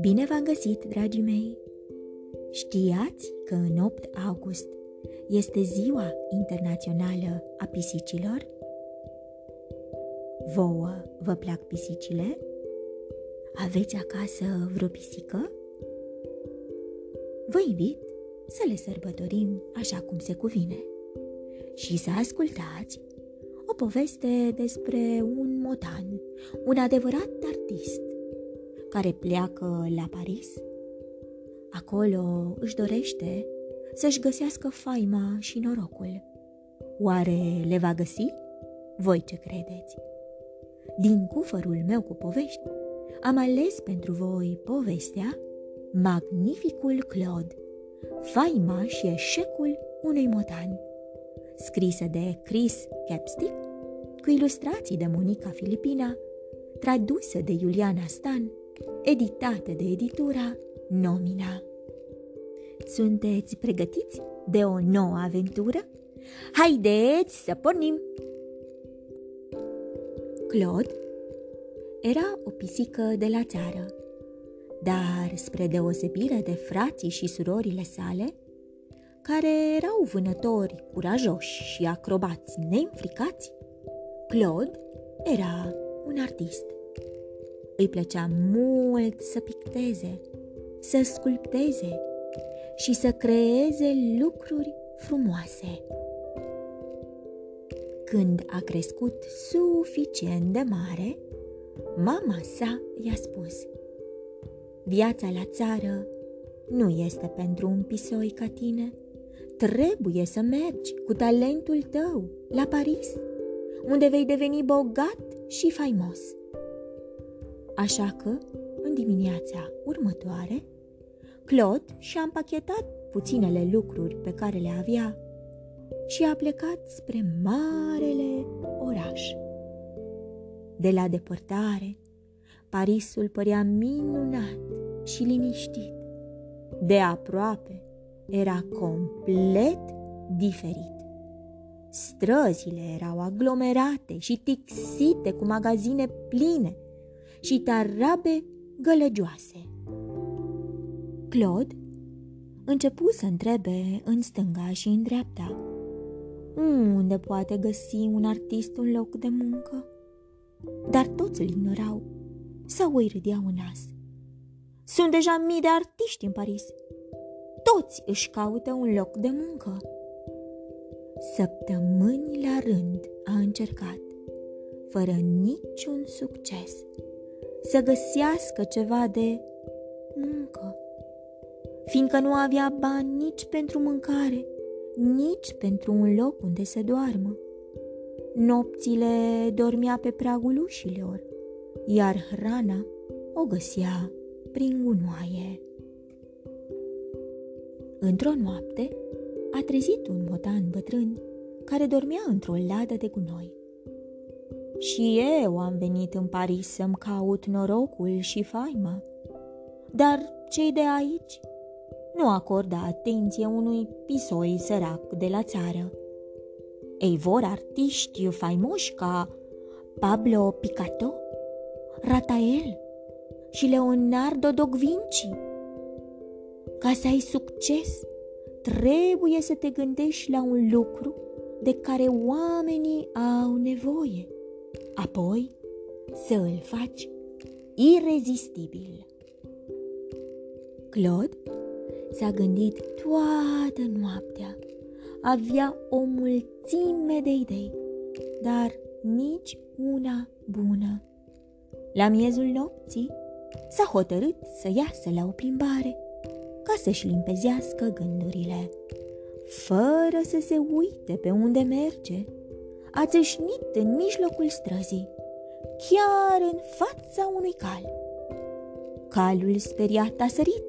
Bine v-am găsit, dragii mei! Știați că în 8 august este ziua internațională a pisicilor? Vouă vă plac pisicile? Aveți acasă vreo pisică? Vă invit să le sărbătorim așa cum se cuvine și să ascultați o poveste despre un motan, un adevărat artist, care pleacă la Paris. Acolo își dorește să-și găsească faima și norocul. Oare le va găsi? Voi ce credeți? Din cufărul meu cu povești, am ales pentru voi povestea Magnificul Claude, faima și eșecul unui motan, scrisă de Chris Capstick, cu ilustrații de Monica Filipina, tradusă de Iuliana Stan, editată de editura Nomina. Sunteți pregătiți de o nouă aventură? Haideți să pornim! Claude era o pisică de la țară, dar spre deosebire de frații și surorile sale, care erau vânători curajoși și acrobați neînfricați, Claude era un artist. Îi plăcea mult să picteze, să sculpteze și să creeze lucruri frumoase. Când a crescut suficient de mare, mama sa i-a spus Viața la țară nu este pentru un pisoi ca tine. Trebuie să mergi cu talentul tău la Paris, unde vei deveni bogat și faimos. Așa că, în dimineața următoare, Claude și-a împachetat puținele lucruri pe care le avea și a plecat spre marele oraș. De la depărtare, Parisul părea minunat și liniștit. De aproape, era complet diferit. Străzile erau aglomerate și tixite cu magazine pline și tarabe gălăgioase. Claude începu să întrebe în stânga și în dreapta. Unde poate găsi un artist un loc de muncă? Dar toți îl ignorau sau îi râdeau în nas. Sunt deja mii de artiști în Paris. Toți își caută un loc de muncă. Săptămâni la rând a încercat, fără niciun succes, să găsească ceva de muncă, fiindcă nu avea bani nici pentru mâncare, nici pentru un loc unde să doarmă. Nopțile dormea pe pragul ușilor, iar hrana o găsea prin gunoaie. Într-o noapte a trezit un motan bătrân care dormea într-o ladă de gunoi. Și eu am venit în Paris să-mi caut norocul și faima, dar cei de aici nu acordă atenție unui pisoi sărac de la țară. Ei vor artiști faimoși ca Pablo Picasso, Ratael și Leonardo da Vinci. Ca să ai succes, trebuie să te gândești la un lucru de care oamenii au nevoie. Apoi să îl faci irezistibil. Claude s-a gândit toată noaptea. Avea o mulțime de idei, dar nici una bună. La miezul nopții s-a hotărât să iasă la o plimbare ca să-și limpezească gândurile. Fără să se uite pe unde merge, a țâșnit în mijlocul străzii, chiar în fața unui cal. Calul speriat a sărit,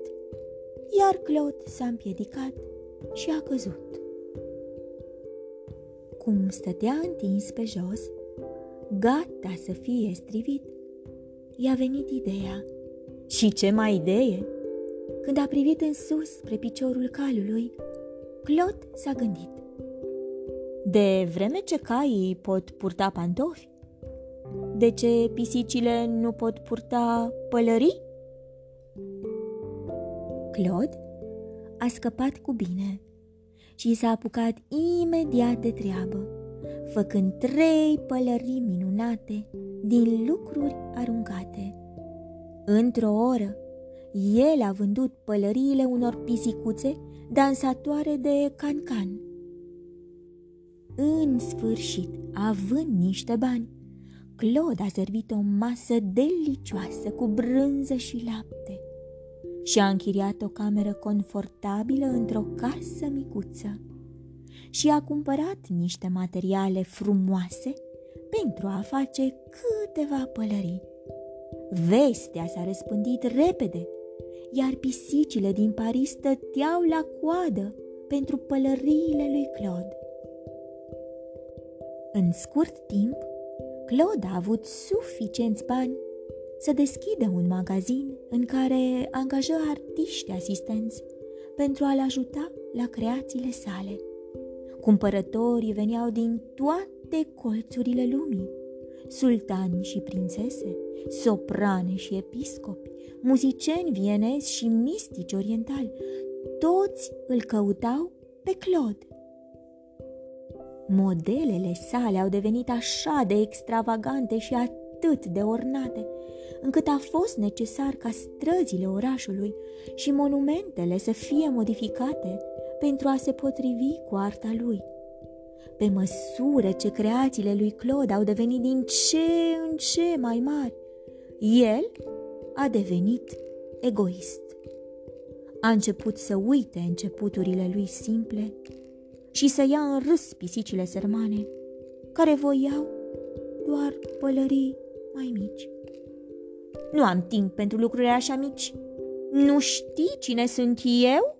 iar Claude s-a împiedicat și a căzut. Cum stătea întins pe jos, gata să fie strivit, i-a venit ideea. Și ce mai idee? Când a privit în sus spre piciorul calului, Claude s-a gândit. De vreme ce caii pot purta pantofi, De ce pisicile nu pot purta pălării? Claude a scăpat cu bine și s-a apucat imediat de treabă, făcând trei pălării minunate din lucruri aruncate. Într-o oră, el a vândut pălăriile unor pisicuțe dansatoare de cancan. În sfârșit, având niște bani, Claude a servit o masă delicioasă cu brânză și lapte și a închiriat o cameră confortabilă într-o casă micuță și a cumpărat niște materiale frumoase pentru a face câteva pălării. Vestea s-a răspândit repede, iar pisicile din Paris stăteau la coadă pentru pălăriile lui Claude. În scurt timp, Claude a avut suficienți bani să deschidă un magazin în care angajă artiști asistenți pentru a-l ajuta la creațiile sale. Cumpărătorii veneau din toate colțurile lumii, sultani și prințese, soprane și episcopi, muzicieni vienezi și mistici orientali, toți îl căutau pe Claude. Modelele sale au devenit așa de extravagante și atât de ornate, încât a fost necesar ca străzile orașului și monumentele să fie modificate pentru a se potrivi cu arta lui. Pe măsură ce creațiile lui Claude au devenit din ce în ce mai mari, el a devenit egoist. A început să uite începuturile lui simple și să ia în râs pisicile sărmane, care voiau doar pălării mai mici. Nu am timp pentru lucruri așa mici. Nu știi cine sunt eu?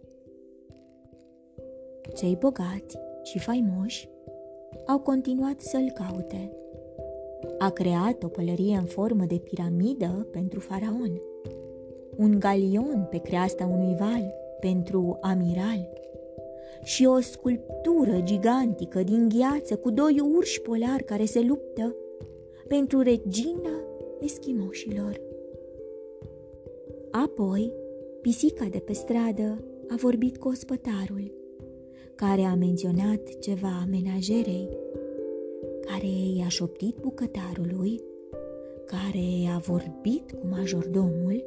Cei bogați și faimoși au continuat să-l caute. A creat o pălărie în formă de piramidă pentru faraon, un galion pe creasta unui val pentru amiral și o sculptură gigantică din gheață cu doi urși polari care se luptă pentru regina eschimoșilor. Apoi, pisica de pe stradă a vorbit cu ospătarul, care a menționat ceva menajerei, care i-a șoptit bucătarului, care a vorbit cu majordomul,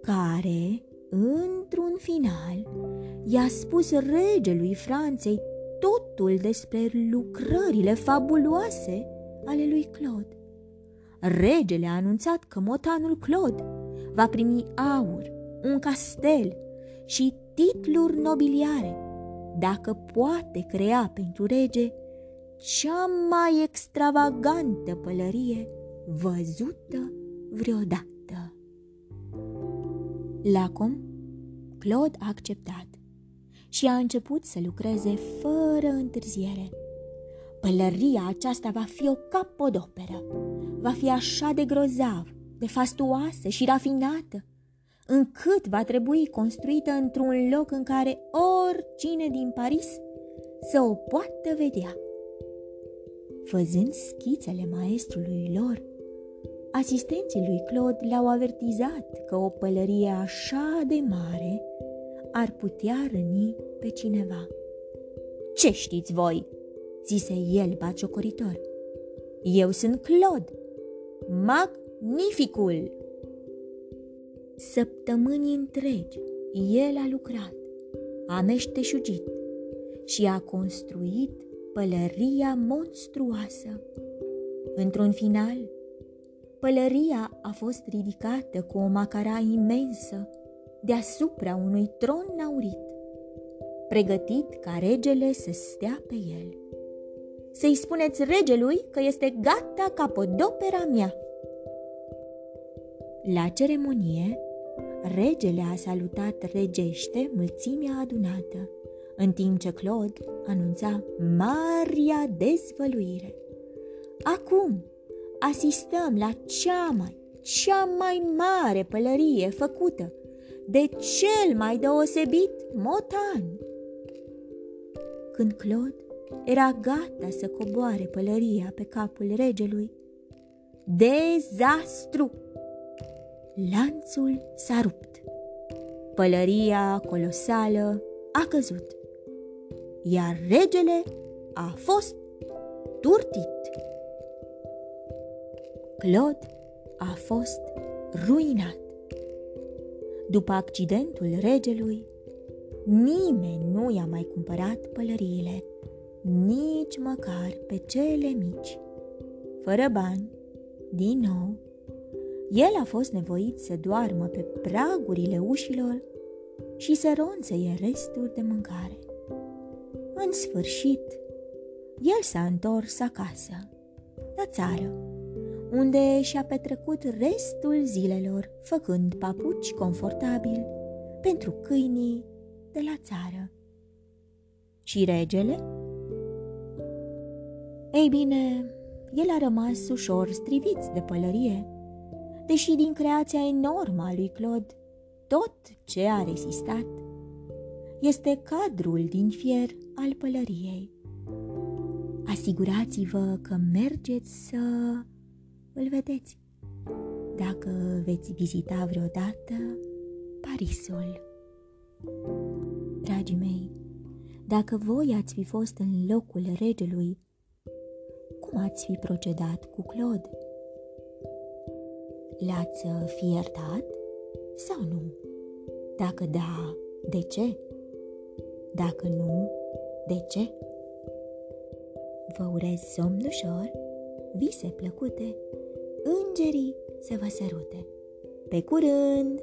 care, într-un final, i-a spus regelui Franței totul despre lucrările fabuloase ale lui Claude. Regele a anunțat că motanul Claude va primi aur, un castel și titluri nobiliare, dacă poate crea pentru rege cea mai extravagantă pălărie văzută vreodată. Lacom, Claude a acceptat și a început să lucreze fără întârziere. Pălăria aceasta va fi o capodoperă, va fi așa de grozav, de fastuoasă și rafinată, încât va trebui construită într-un loc în care oricine din Paris să o poată vedea. Văzând schițele maestrului lor, asistenții lui Claude le-au avertizat că o pălărie așa de mare ar putea răni pe cineva. Ce știți voi?" zise el baciocoritor. Eu sunt Claude, magnificul! Săptămâni întregi el a lucrat, a meșteșugit și a construit pălăria monstruoasă. Într-un final, pălăria a fost ridicată cu o macara imensă deasupra unui tron naurit, pregătit ca regele să stea pe el. Să-i spuneți regelui că este gata capodopera mea. La ceremonie, regele a salutat regește mulțimea adunată, în timp ce Claude anunța maria dezvăluire. Acum asistăm la cea mai, cea mai mare pălărie făcută de cel mai deosebit motan. Când Claude era gata să coboare pălăria pe capul regelui, Dezastru! Lanțul s-a rupt. Pălăria colosală a căzut, iar regele a fost turtit. Claude a fost ruinat. După accidentul regelui, nimeni nu i-a mai cumpărat pălăriile, nici măcar pe cele mici. Fără bani, din nou, el a fost nevoit să doarmă pe pragurile ușilor și să ronțăie resturi de mâncare. În sfârșit, el s-a întors acasă, la țară, unde și-a petrecut restul zilelor făcând papuci confortabili pentru câinii de la țară. Și regele? Ei bine, el a rămas ușor strivit de pălărie, deși din creația enormă a lui Claude, tot ce a rezistat este cadrul din fier al pălăriei. Asigurați-vă că mergeți să îl vedeți dacă veți vizita vreodată Parisul. Dragii mei, dacă voi ați fi fost în locul regelui, cum ați fi procedat cu Claude? L-ați fi iertat sau nu? Dacă da, de ce? Dacă nu, de ce? Vă urez somn ușor, vise plăcute, îngerii să vă sărute. Pe curând!